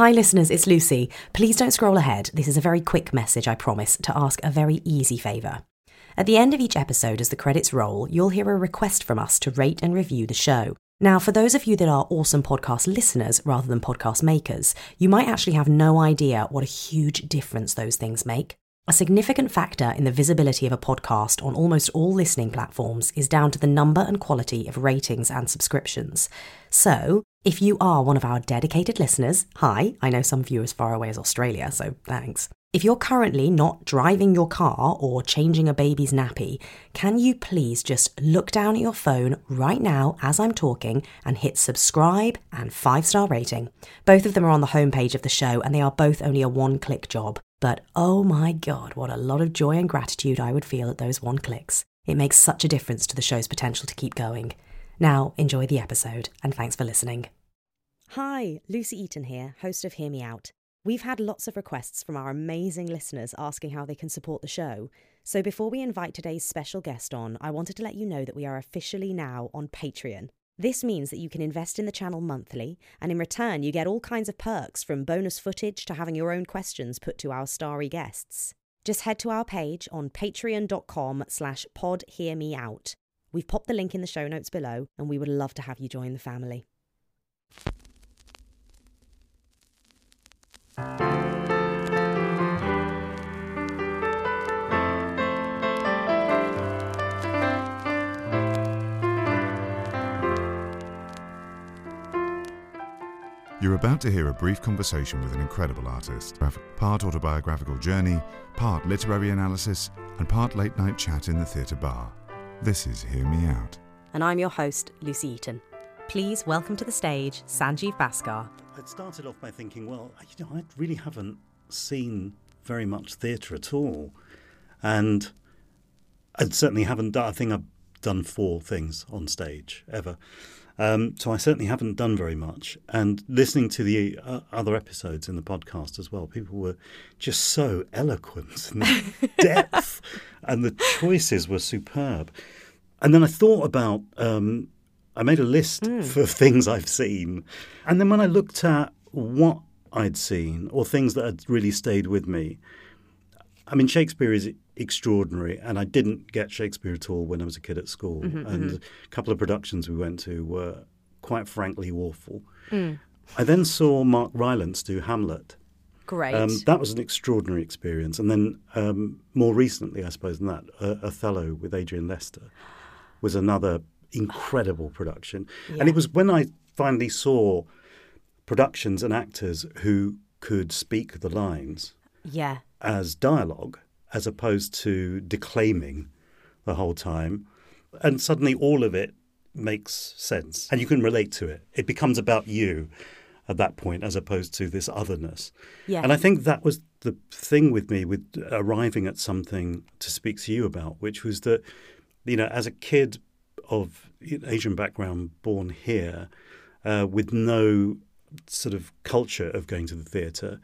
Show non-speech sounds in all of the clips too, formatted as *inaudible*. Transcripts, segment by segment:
Hi, listeners, it's Lucy. Please don't scroll ahead. This is a very quick message, I promise, to ask a very easy favour. At the end of each episode, as the credits roll, you'll hear a request from us to rate and review the show. Now, for those of you that are awesome podcast listeners rather than podcast makers, you might actually have no idea what a huge difference those things make. A significant factor in the visibility of a podcast on almost all listening platforms is down to the number and quality of ratings and subscriptions. So, if you are one of our dedicated listeners, hi, I know some of you as far away as Australia, so thanks. If you're currently not driving your car or changing a baby's nappy, can you please just look down at your phone right now as I'm talking and hit subscribe and five star rating? Both of them are on the homepage of the show and they are both only a one click job. But oh my god, what a lot of joy and gratitude I would feel at those one clicks. It makes such a difference to the show's potential to keep going. Now, enjoy the episode and thanks for listening. Hi, Lucy Eaton here, host of Hear Me Out. We've had lots of requests from our amazing listeners asking how they can support the show. So before we invite today's special guest on, I wanted to let you know that we are officially now on Patreon. This means that you can invest in the channel monthly, and in return, you get all kinds of perks from bonus footage to having your own questions put to our starry guests. Just head to our page on patreon.com slash podhearmeout. We've popped the link in the show notes below, and we would love to have you join the family. You're about to hear a brief conversation with an incredible artist. Part autobiographical journey, part literary analysis, and part late night chat in the theatre bar. This is Hear Me Out. And I'm your host, Lucy Eaton. Please welcome to the stage Sanjeev Bhaskar. I'd started off by thinking, well, you know, I really haven't seen very much theatre at all. And I certainly haven't done, I think I've done four things on stage ever. Um, so I certainly haven't done very much. And listening to the uh, other episodes in the podcast as well, people were just so eloquent and the *laughs* depth and the choices were superb. And then I thought about, um, I made a list for *laughs* things I've seen. And then when I looked at what I'd seen or things that had really stayed with me, I mean, Shakespeare is extraordinary, and I didn't get Shakespeare at all when I was a kid at school. and a couple of productions we went to were quite frankly awful. I then saw Mark Rylance do Hamlet. Great. Um, that was an extraordinary experience. And then um, more recently, I suppose, than that, uh, Othello with Adrian Lester was another incredible production. And it was when I finally saw productions and actors who could speak the lines yeah. as dialogue as opposed to declaiming the whole time. And suddenly all of it makes sense and you can relate to it. It becomes about you at that point as opposed to this otherness. Yeah. And I think that was the thing with me with arriving at something to speak to you about, which was that, you know, as a kid of Asian background born here, uh, with no sort of culture of going to the theatre,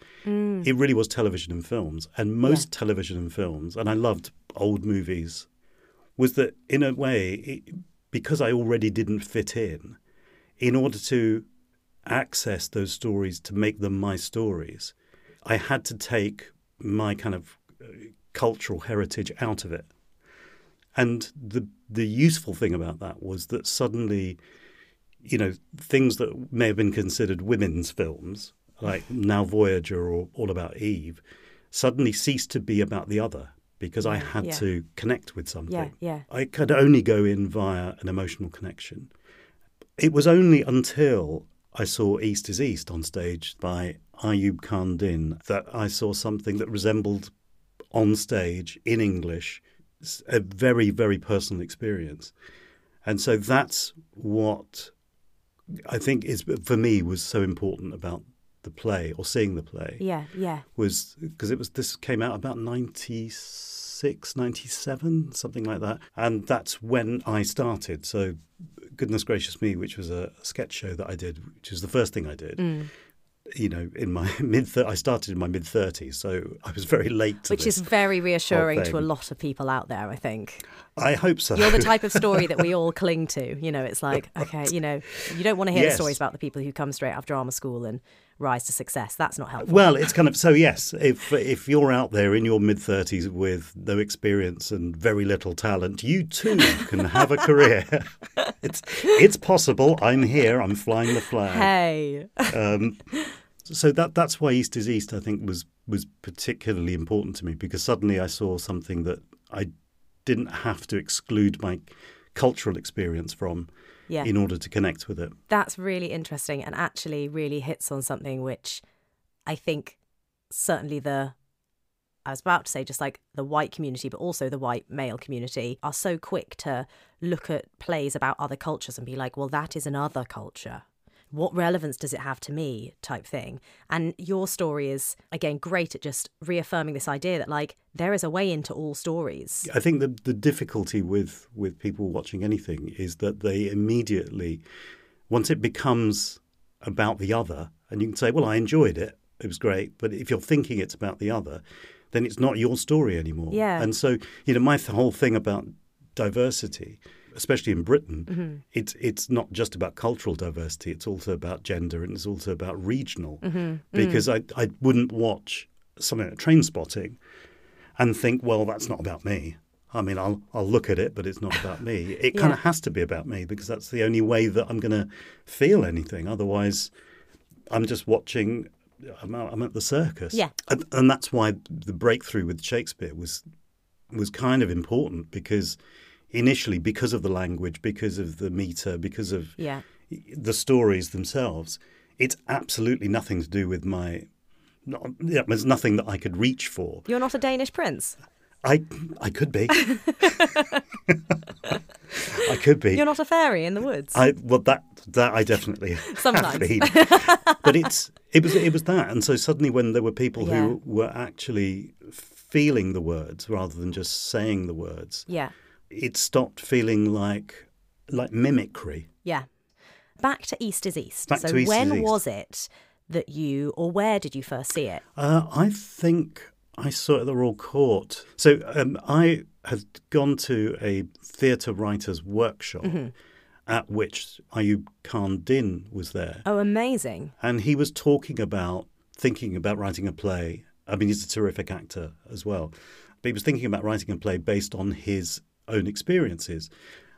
it really was television and films. And most television and films, and I loved old movies, was that in a way, it, because I already didn't fit in, in order to access those stories to make them my stories, I had to take my kind of uh, cultural heritage out of it. And the the useful thing about that was that suddenly, you know, things that may have been considered women's films, like Now Voyager or All About Eve, suddenly ceased to be about the other because I had yeah. to connect with something. Yeah, yeah. I could only go in via an emotional connection. It was only until I saw East is East on stage by Ayub Khan Din that I saw something that resembled on stage in English a very, very personal experience. And so that's what I think is for me was so important about the play or seeing the play Yeah, yeah. was because it was this came out about 96 97 something like that and that's when i started so goodness gracious me which was a sketch show that i did which was the first thing i did Mm. You know in my *laughs* mid thir- i started in my mid 30s so i was very late to Which is very reassuring to a lot of people out there, I think. i hope so You're the type of story that we *laughs* all cling to. You know, it's like, okay, you know, you don't want to hear Yes. the stories about the people who come straight out of drama school and rise to success. That's not helpful. Well, it's kind of so. Yes, if if you're out there in your mid thirties with no experience and very little talent, you too can have a career. *laughs* it's it's possible. I'm here. I'm flying the flag. hey. Um, so that that's why East is East. I think was was particularly important to me because suddenly I saw something that I didn't have to exclude my cultural experience from Yeah. in order to connect with it. That's really interesting and actually really hits on something which I think certainly the I was about to say just like the white community, but also the white male community are so quick to look at plays about other cultures and be like, well, that is another culture. What relevance does it have to me? type thing. And your story is, again, great at just reaffirming this idea that, like, there is a way into all stories. I think the the difficulty with with people watching anything is that they immediately, once it becomes about the other, and you can say, "Well, I enjoyed it; it was great," but if you're thinking it's about the other, then it's not your story anymore. Yeah. And so, you know, my th- whole thing about diversity, especially in Britain, mm-hmm. it's it's not just about cultural diversity; it's also about gender, and it's also about regional. Mm-hmm. Mm. Because I I wouldn't watch something like Trainspotting and think, well, that's not about me. I mean, I'll I'll look at it, but it's not about me. *laughs* It kind of has to be about me because that's the only way that I'm going to feel anything. Otherwise, I'm just watching. I'm, out, I'm at the circus. Yeah. and, and that's why the breakthrough with Shakespeare was was kind of important because initially, because of the language, because of the meter, because of Yeah. the stories themselves, it's absolutely nothing to do with my. Not, yeah, there's nothing that I could reach for. You're not a Danish prince. I I could be. *laughs* I could be. You're not a fairy in the woods. I well that that I definitely *laughs* have Sometimes. but it's it was it was that, and so suddenly when there were people Yeah. who were actually feeling the words rather than just saying the words, yeah. It stopped feeling like like mimicry. Yeah. Back to East is East. Back so East when was it that you, or where did you first see it? Uh, I think I saw it at the Royal Court. So um, I had gone to a theatre writers workshop Mm-hmm. at which Ayub Khan Din was there. Oh, amazing. And he was talking about thinking about writing a play. I mean, he's a terrific actor as well. But he was thinking about writing a play based on his own experiences.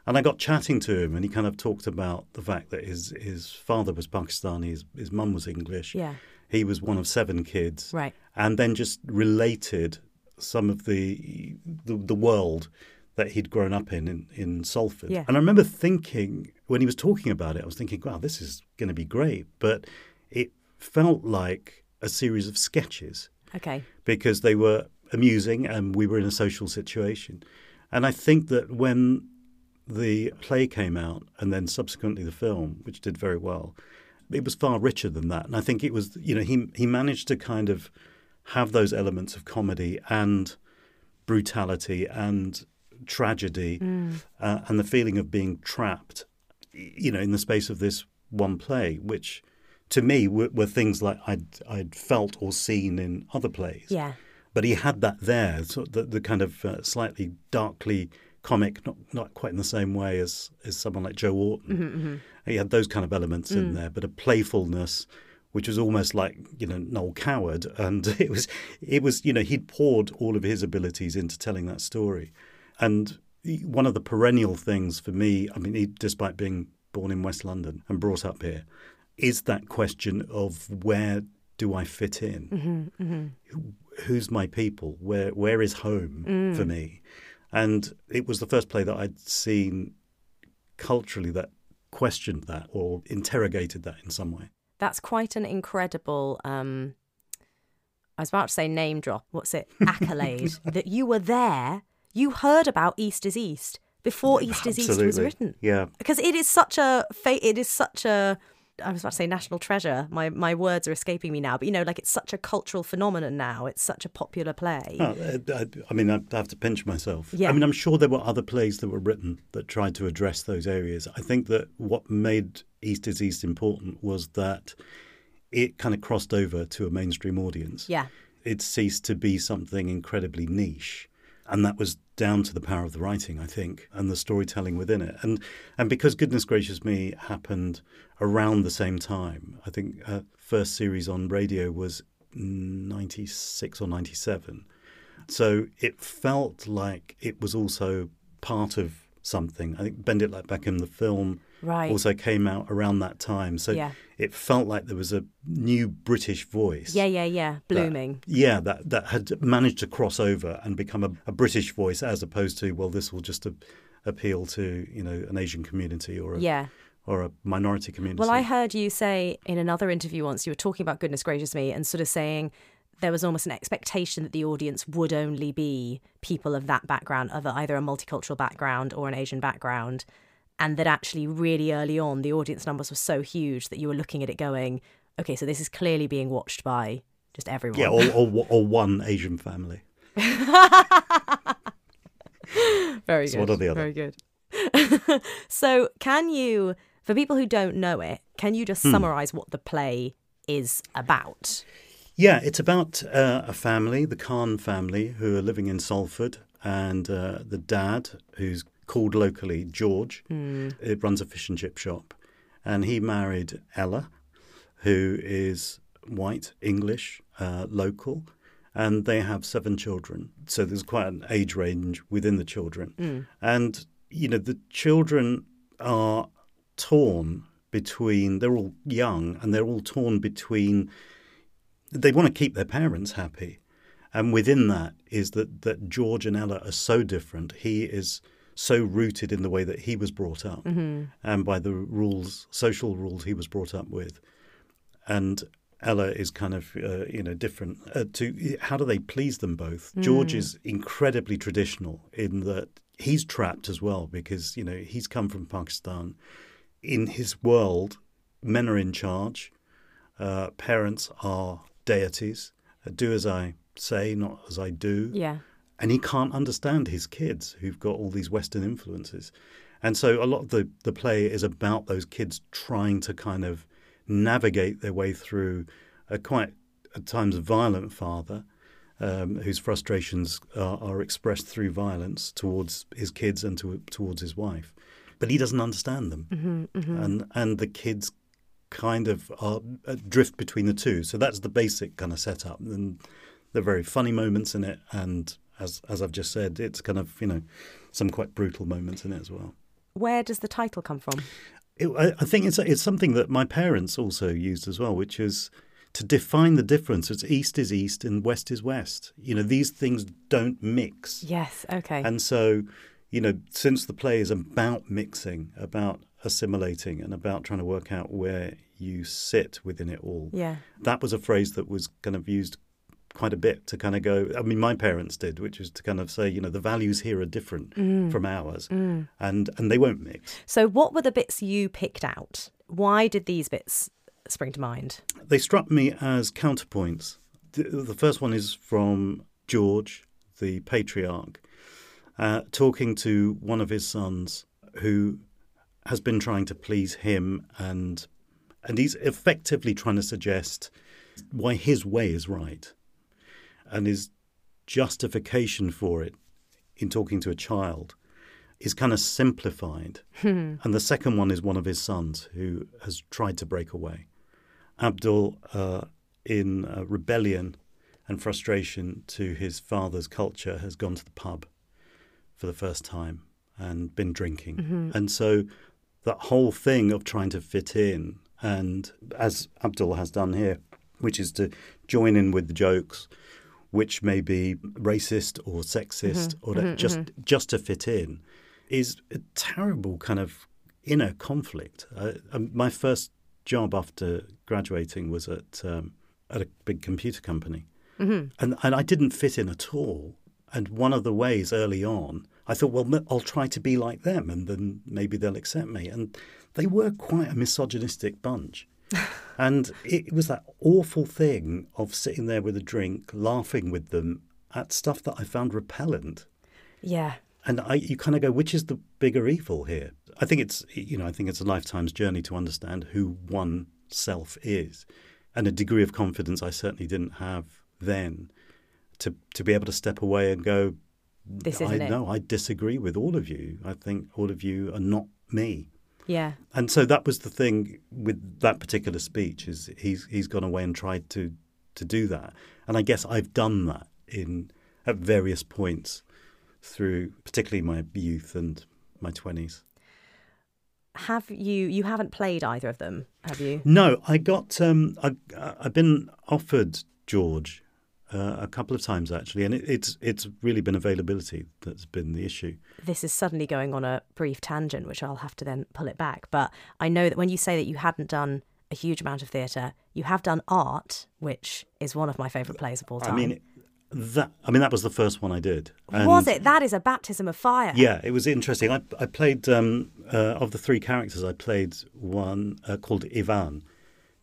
And I got chatting to him, and he kind of talked about the fact that his, his father was Pakistani, his, his mum was English. Yeah. He was one of seven kids. Right. And then just related some of the the, the world that he'd grown up in, in in Salford. Yeah. And I remember thinking when he was talking about it, I was thinking, wow, this is going to be great. But it felt like a series of sketches Okay. because they were amusing and we were in a social situation. And I think that when the play came out and then subsequently the film, which did very well, it was far richer than that. And I think it was, you know, he he managed to kind of have those elements of comedy and brutality and tragedy uh, and the feeling of being trapped, you know, in the space of this one play, which to me were, were things like I'd I'd felt or seen in other plays. Yeah. But he had that there, so the, the kind of uh, slightly darkly comic, not not quite in the same way as as someone like Joe Orton. Mm-hmm, mm-hmm. He had those kind of elements in mm. there, but a playfulness, which was almost like you know Noel Coward, *laughs* and it was it was you know he'd poured all of his abilities into telling that story, and one of the perennial things for me, I mean, he, despite being born in West London and brought up here, is that question of where do I fit in? Mm-hmm, who's my people? Where where is home for me? And it was the first play that I'd seen culturally that questioned that or interrogated that in some way. That's quite an incredible. Um, I was about to say name drop. What's it? Accolade *laughs* that you were there. You heard about East is East before East is East was written. Yeah. because it is such a it is such a I was about to say national treasure. My my words are escaping me now, but you know, like it's such a cultural phenomenon now. It's such a popular play. Oh, uh, I, I, I mean, I have to pinch myself. Yeah. I mean, I'm sure there were other plays that were written that tried to address those areas. I think that what made East is East important was that it kind of crossed over to a mainstream audience. Yeah. It ceased to be something incredibly niche. And that was down to the power of the writing, I think, and the storytelling within it. And and because Goodness Gracious Me happened around the same time, I think uh, first series on radio was ninety six or ninety seven. So it felt like it was also part of something. I think Bend It Like Beckham, the film, Right. also came out around that time. So Yeah. it felt like there was a new British voice. Yeah, yeah, yeah. that- Blooming. yeah, that, that had managed to cross over and become a, a British voice as opposed to, well, this will just a, appeal to, you know, an Asian community or a, Yeah. or a minority community. Well, I heard you say in another interview once, you were talking about Goodness Gracious Me and sort of saying there was almost an expectation that the audience would only be people of that background, of either a multicultural background or an Asian background. And that actually, really early on, the audience numbers were so huge that you were looking at it going, okay, so this is clearly being watched by just everyone. yeah, or, or, or one Asian family. *laughs* Very So good. what are the other? Very good. *laughs* so, can you, for people who don't know it, can you Hmm. just summarize what the play is about? Yeah, it's about uh, a family, the Khan family, who are living in Salford, and uh, the dad, who's called locally George, it runs a fish and chip shop, and he married Ella, who is white, English, uh, local, and they have seven children. So there's quite an age range within the children, and you know the children are torn between. They're all young, and they're all torn between they want to keep their parents happy. And within that is that, that George and Ella are so different. He is so rooted in the way that he was brought up and by the rules, social rules he was brought up with. And Ella is kind of, uh, you know, different. Uh, to How do they please them both? George is incredibly traditional in that he's trapped as well because, you know, he's come from Pakistan. In his world, men are in charge uh, parents are deities. Uh, do as I say, not as I do. Yeah. And he can't understand his kids who've got all these Western influences. And so a lot of the, the play is about those kids trying to kind of navigate their way through a quite, at times, violent father um, whose frustrations are, are expressed through violence towards his kids and to, towards his wife. But he doesn't understand them. And, and the kids kind of are, uh, drift between the two. So that's the basic kind of setup. And there are very funny moments in it, and as as I've just said, it's kind of you know some quite brutal moments in it as well. Where does the title come from? It, I, I think it's it's something that my parents also used as well, which is to define the difference. It's east is east and west is west. You know these things don't mix. Yes. Okay. And so, you know, since the play is about mixing, about assimilating, and about trying to work out where you sit within it all, yeah. that was a phrase that was kind of used quite a bit to kind of go. I mean, my parents did, which was to kind of say, you know, the values here are different from ours, and and they won't mix. So, what were the bits you picked out? Why did these bits spring to mind? They struck me as counterpoints. The, the first one is from George, the patriarch, uh, talking to one of his sons who has been trying to please him, and and he's effectively trying to suggest why his way is right, and his justification for it in talking to a child is kind of simplified. And the second one is one of his sons who has tried to break away. Abdul, uh, in uh, rebellion and frustration to his father's culture, has gone to the pub for the first time and been drinking. And so that whole thing of trying to fit in, and as Abdul has done here, which is to join in with the jokes, which may be racist or sexist or that just just to fit in, is a terrible kind of inner conflict. Uh, um, my first job after graduating was at um, at a big computer company, and and I didn't fit in at all. And one of the ways early on, I thought, well, I'll try to be like them, and then maybe they'll accept me. And they were quite a misogynistic bunch. *laughs* and it was that awful thing of sitting there with a drink, laughing with them at stuff that I found repellent. Yeah. And I, you kind of go, which is the bigger evil here? I think it's, you know, I think it's a lifetime's journey to understand who one self is, and a degree of confidence I certainly didn't have then, to to be able to step away and go, This isn't it. no, I disagree with all of you. I think all of you are not me. Yeah. And so that was the thing with that particular speech is he's he's gone away and tried to to do that. And I guess I've done that in at various points through particularly my youth and my 20s. Have you? You haven't played either of them, have you? No, I got um I I've been offered George uh, a couple of times actually and it, it's it's really been availability that's been the issue. This is suddenly going on a brief tangent, which I'll have to then pull it back. But I know that when you say that you hadn't done a huge amount of theatre, you have done art, which is one of my favourite plays of all time. I mean that I mean that was the first one I did. was it? That is a baptism of fire. Yeah, it was interesting. I, I played um, uh, of the three characters. I played one uh, called Ivan,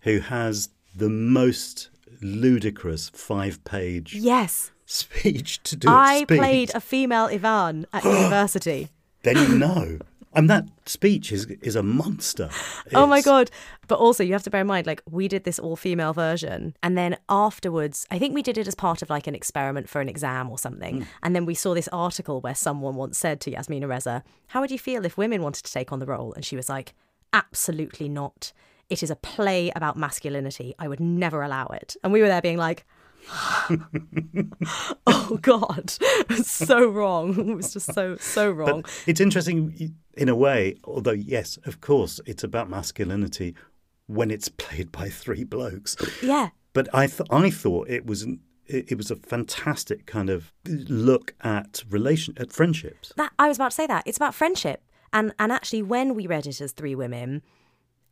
who has the most ludicrous five-page Yes. speech to do. I speed. played a female Ivan at *gasps* university. Then you know, and that speech is is a monster. Oh my god! But also, you have to bear in mind, like we did this all-female version, and then afterwards, I think we did it as part of like an experiment for an exam or something. Hmm. And then we saw this article where someone once said to Yasmina Reza, "How would you feel if women wanted to take on the role?" And she was like, "Absolutely not. It is a play about masculinity. I would never allow it." And we were there being like. *laughs* oh God, *laughs* so wrong. *laughs* It was just so so wrong. But it's interesting in a way, although yes, of course, it's about masculinity when it's played by three blokes. yeah, But I th- I thought it was an, it, it was a fantastic kind of look at relation at friendships. That I was about to say that it's about friendship, and and actually, when we read it as three women,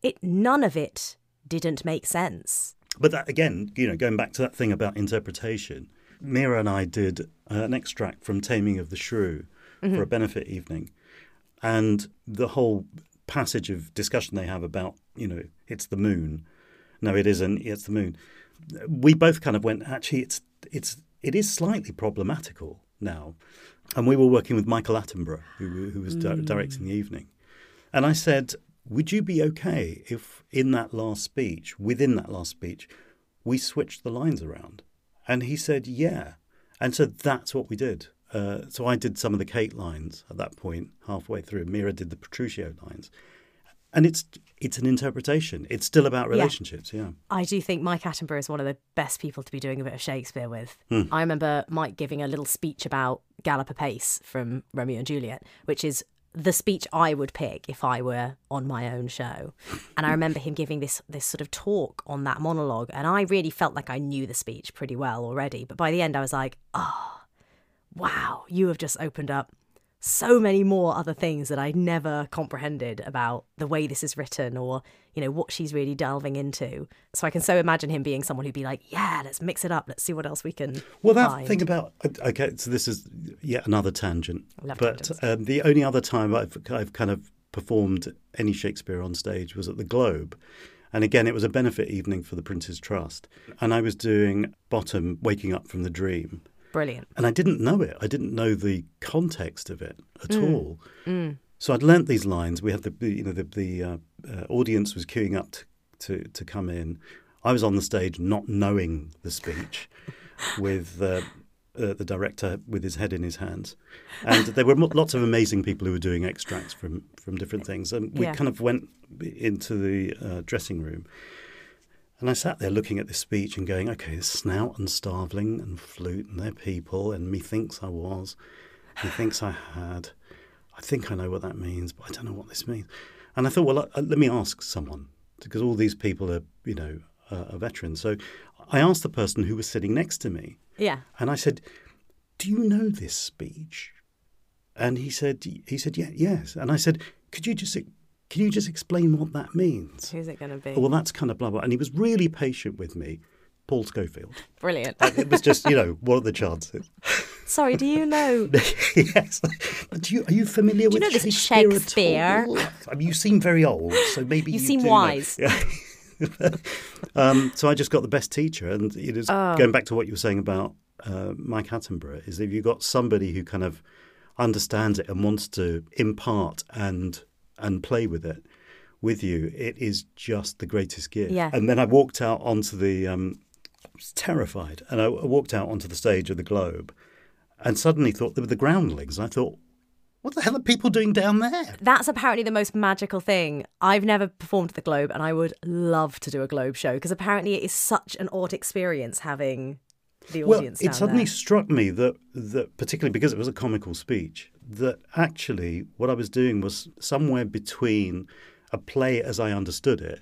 it none of it didn't make sense. But that again, you know, going back to that thing about interpretation, Meera and I did uh, an extract from Taming of the Shrew for a benefit evening, and the whole passage of discussion they have about, you know, it's the moon. No, it isn't. It's the moon. We both kind of went. Actually, it's it's it is slightly problematical now, and we were working with Michael Attenborough, who, who was di- directing the evening, and I said, "Would you be okay if, in that last speech, within that last speech, we switched the lines around?" And he said, "Yeah." And so that's what we did. Uh, so I did some of the Kate lines at that point, halfway through. Meera did the Petruchio lines, and it's it's an interpretation. It's still about relationships. Yeah. I do think Mike Attenborough is one of the best people to be doing a bit of Shakespeare with. I remember Mike giving a little speech about Gallop Apace from Romeo and Juliet, which is the speech I would pick if I were on my own show. And I remember him giving this this sort of talk on that monologue, and I really felt like I knew the speech pretty well already. But by the end, I was like, oh, wow, you have just opened up so many more other things that I'd never comprehended about the way this is written or, you know, what she's really delving into. So I can so imagine him being someone who'd be like, yeah, let's mix it up. Let's see what else we can Well, that find. thing about okay, so this is yet another tangent. But um, the only other time I've I've kind of performed any Shakespeare on stage was at the Globe, and again it was a benefit evening for the Prince's Trust, and I was doing Bottom, Waking Up from the Dream, Brilliant. and I didn't know it. I didn't know the context of it at Mm. all. So I'd learnt these lines. We had the you know the the uh, uh, audience was queuing up to, to to come in. I was on the stage not knowing the speech, *laughs* with uh, uh, the director with his head in his hands, and there were lots of amazing people who were doing extracts from from different things. And we Yeah. kind of went into the uh, dressing room. And I sat there looking at this speech and going, okay, snout and starveling and flute and they're people, and methinks I was, methinks I had. I think I know what that means, but I don't know what this means. And I thought, well, uh, let me ask someone, because all these people are, you know, uh, are veterans. So I asked the person who was sitting next to me, Yeah. and I said, "Do you know this speech?" And he said, "He said, yeah, yes." And I said, "Could you just can you just explain what that means?" Who's it going to be? Well, that's kind of blah blah. And he was really patient with me, Paul Scofield. Brilliant. It was just, you know, what are the chances? Sorry, do you *laughs* know? yes. But you, are you familiar Do you with know this Shakespeare? Shakespeare? I mean, you seem very old, so maybe You you, seem do know. wise. *laughs* Yeah. um, so I just got the best teacher, and it is Oh. going back to what you were saying about uh, Mike Attenborough. Is if you've got somebody who kind of understands it and wants to impart and and play with it with you, it is just the greatest gift. Yeah. And then I walked out onto the. Um, I was terrified, and I, I walked out onto the stage of the Globe, and suddenly thought they were the groundlings. I thought, what the hell are people doing down there? That's apparently the most magical thing. I've never performed at the Globe, and I would love to do a Globe show because apparently it is such an odd experience having the audience. Well, it suddenly there. struck me that that particularly because it was a comical speech, that actually what I was doing was somewhere between a play as I understood it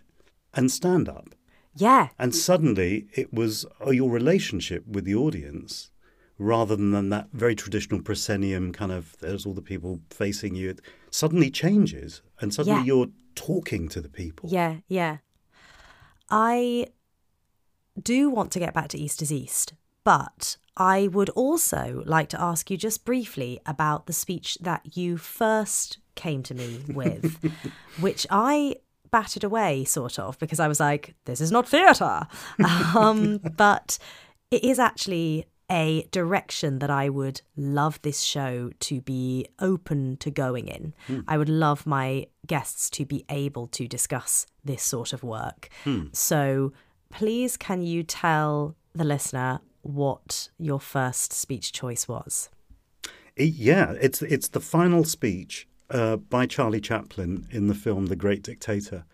and stand up. yeah, And suddenly it was uh, your relationship with the audience rather than that very traditional proscenium kind of there's all the people facing you. It suddenly changes and suddenly Yeah. you're talking to the people. yeah, yeah. I do want to get back to East is East, but I would also like to ask you just briefly about the speech that you first came to me with, *laughs* which I batted away sort of because I was like, this is not theatre. Um, *laughs* but it is actually a direction that I would love this show to be open to going in. I would love my guests to be able to discuss this sort of work. So please, can you tell the listener what your first speech choice was? Yeah, it's it's the final speech uh, by Charlie Chaplin in the film The Great Dictator,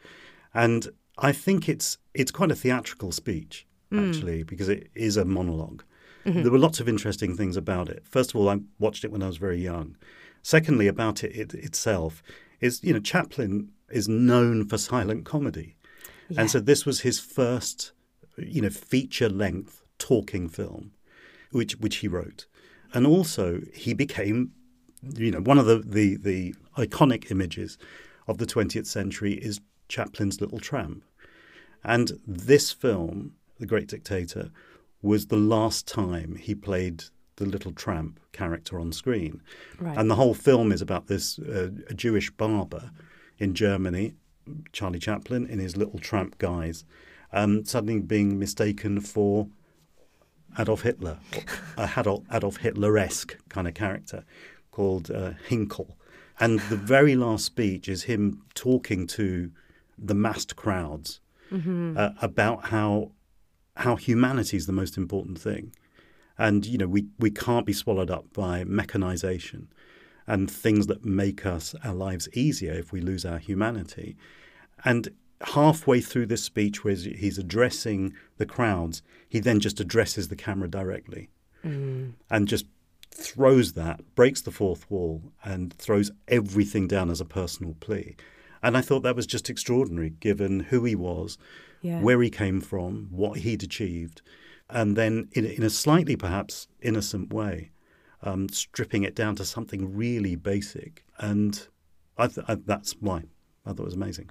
and I think it's it's quite a theatrical speech actually because it is a monolog There were lots of interesting things about it. First of all, I watched it when I was very young. Secondly, about it, it itself is you know Chaplin is known for silent comedy, and so this was his first you know feature length talking film, which which he wrote, and also he became you know one of the the, the iconic images of the 20th century is Chaplin's Little Tramp, and this film, The Great Dictator, was the last time he played the little tramp character on screen. Right. And the whole film is about this uh, a Jewish barber in Germany, Charlie Chaplin, in his little tramp guise, um, suddenly being mistaken for Adolf Hitler, a Adolf, Adolf Hitler-esque kind of character called uh, Hynkel. And the very last speech is him talking to the massed crowds uh, about how how humanity is the most important thing, and you know we we can't be swallowed up by mechanization and things that make us our lives easier if we lose our humanity. And halfway through this speech, where he's addressing the crowds, he then just addresses the camera directly and just throws that, breaks the fourth wall, and throws everything down as a personal plea. And I thought that was just extraordinary, given who he was, Yeah. where he came from, what he'd achieved, and then in, in a slightly perhaps innocent way, um, stripping it down to something really basic. And I th- I, that's why I thought it was amazing.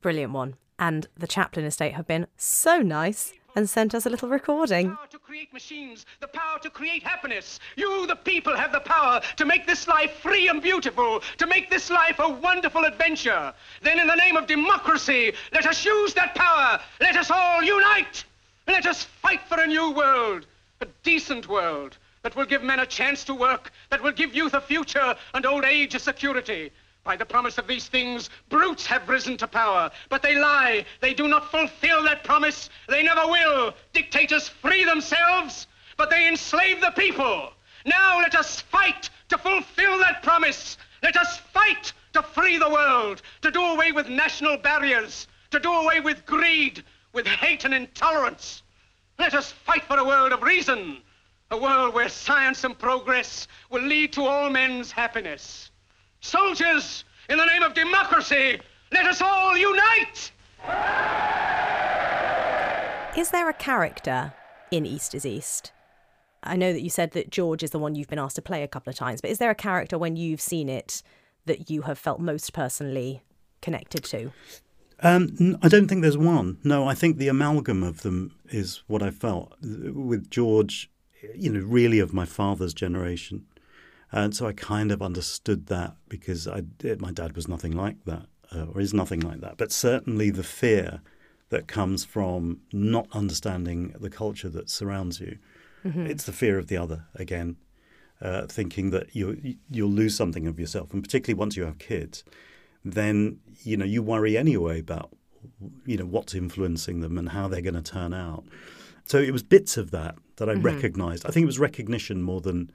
Brilliant one. And the Chaplin estate have been so nice and sent us a little recording. The power to create machines, the power to create happiness. You, the people, have the power to make this life free and beautiful, to make this life a wonderful adventure. Then, in the name of democracy, let us use that power. Let us all unite. Let us fight for a new world, a decent world that will give men a chance to work, that will give youth a future and old age a security. By the promise of these things, brutes have risen to power, but they lie. They do not fulfill that promise. They never will. Dictators free themselves, but they enslave the people. Now let us fight to fulfill that promise. Let us fight to free the world, to do away with national barriers, to do away with greed, with hate and intolerance. Let us fight for a world of reason, a world where science and progress will lead to all men's happiness. Soldiers, in the name of democracy, let us all unite! Is there a character in East is East? I know that you said that George is the one you've been asked to play a couple of times, but is there a character when you've seen it that you have felt most personally connected to? Um, n- I don't think there's one. No, I think the amalgam of them is what I felt with George. You know, really of my father's generation, and so I kind of understood that because I, my dad was nothing like that, uh, or is nothing like that. But certainly the fear that comes from not understanding the culture that surrounds you. It's the fear of the other again, uh, thinking that you you'll lose something of yourself, and particularly once you have kids, then you know you worry anyway about you know what's influencing them and how they're going to turn out. So it was bits of that that I recognised. I think it was recognition more than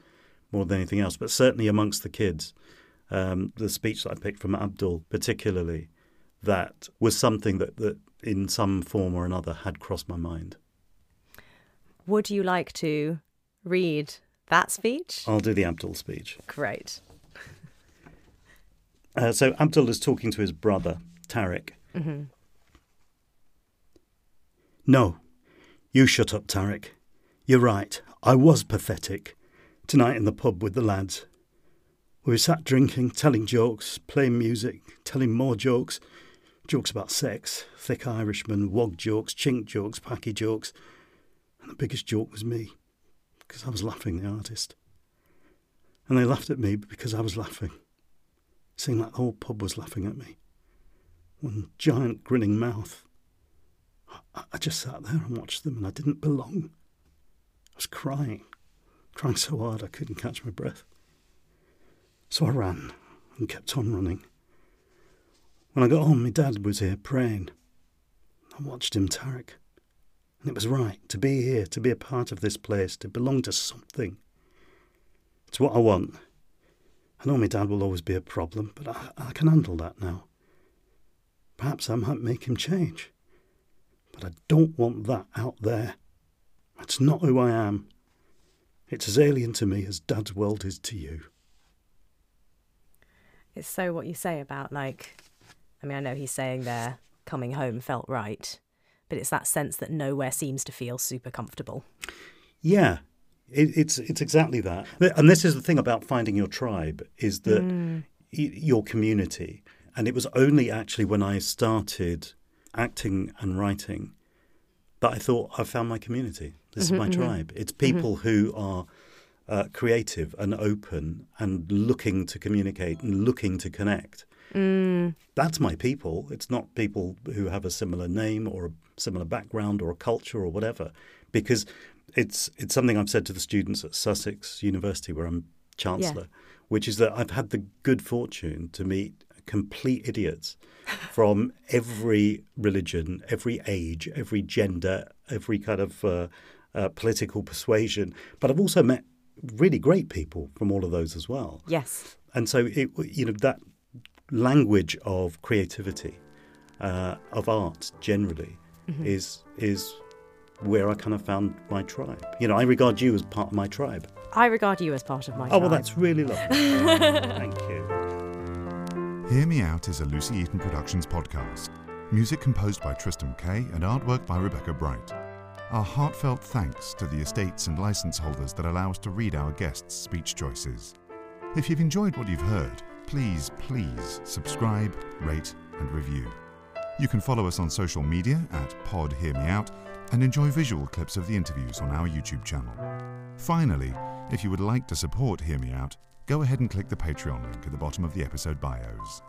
more than anything else, but certainly amongst the kids, um, the speech that I picked from Abdul, particularly, that was something that, that in some form or another had crossed my mind. Would you like to read that speech? I'll do the Abdul speech. Great. *laughs* Uh, so Abdul is talking to his brother, Tariq. Mm-hmm. No, you shut up, Tariq. You're right. I was pathetic. Tonight in the pub with the lads. We sat drinking, telling jokes, playing music, telling more jokes. Jokes about sex, thick Irishmen, wog jokes, chink jokes, packy jokes. And the biggest joke was me, because I was laughing, the artist. And they laughed at me because I was laughing. Seemed like the whole pub was laughing at me. One giant grinning mouth. I, I just sat there and watched them, and I didn't belong. I was crying, crying so hard I couldn't catch my breath. So I ran and kept on running. When I got home, my dad was here praying. I watched him, Tariq. And it was right to be here, to be a part of this place, to belong to something. It's what I want. I know my dad will always be a problem, but I, I can handle that now. Perhaps I might make him change. But I don't want that out there. That's not who I am. It's as alien to me as Dad's world is to you. It's so what you say about, like, I mean, I know he's saying there coming home felt right, but it's that sense that nowhere seems to feel super comfortable. Yeah, it, it's it's exactly that. And this is the thing about finding your tribe is that Mm. your community. And it was only actually when I started acting and writing that I thought I found my community. This is my mm-hmm, mm-hmm. tribe. It's mm-hmm. people who are uh, creative and open and looking to communicate and looking to connect. Mm. That's my people. It's not people who have a similar name or a similar background or a culture or whatever, because it's it's something I've said to the students at Sussex University, where I'm chancellor, which is that I've had the good fortune to meet complete idiots from every religion, every age, every gender, every kind of uh, uh, political persuasion. But I've also met really great people from all of those as well Yes. and so it you know that language of creativity uh, of art generally is is where I kind of found my tribe. You know, I regard you as part of my tribe. I regard you as part of my Oh well, that's really lovely. *laughs* Thank you. Hear Me Out is a Lucy Eaton Productions podcast. Music composed by Tristan Kay and artwork by Rebecca Bright. Our heartfelt thanks to the estates and license holders that allow us to read our guests' speech choices. If you've enjoyed what you've heard, please, please subscribe, rate, and review. You can follow us on social media at Pod Hear Me Out and enjoy visual clips of the interviews on our YouTube channel. Finally, if you would like to support Hear Me Out, go ahead and click the Patreon link at the bottom of the episode bios.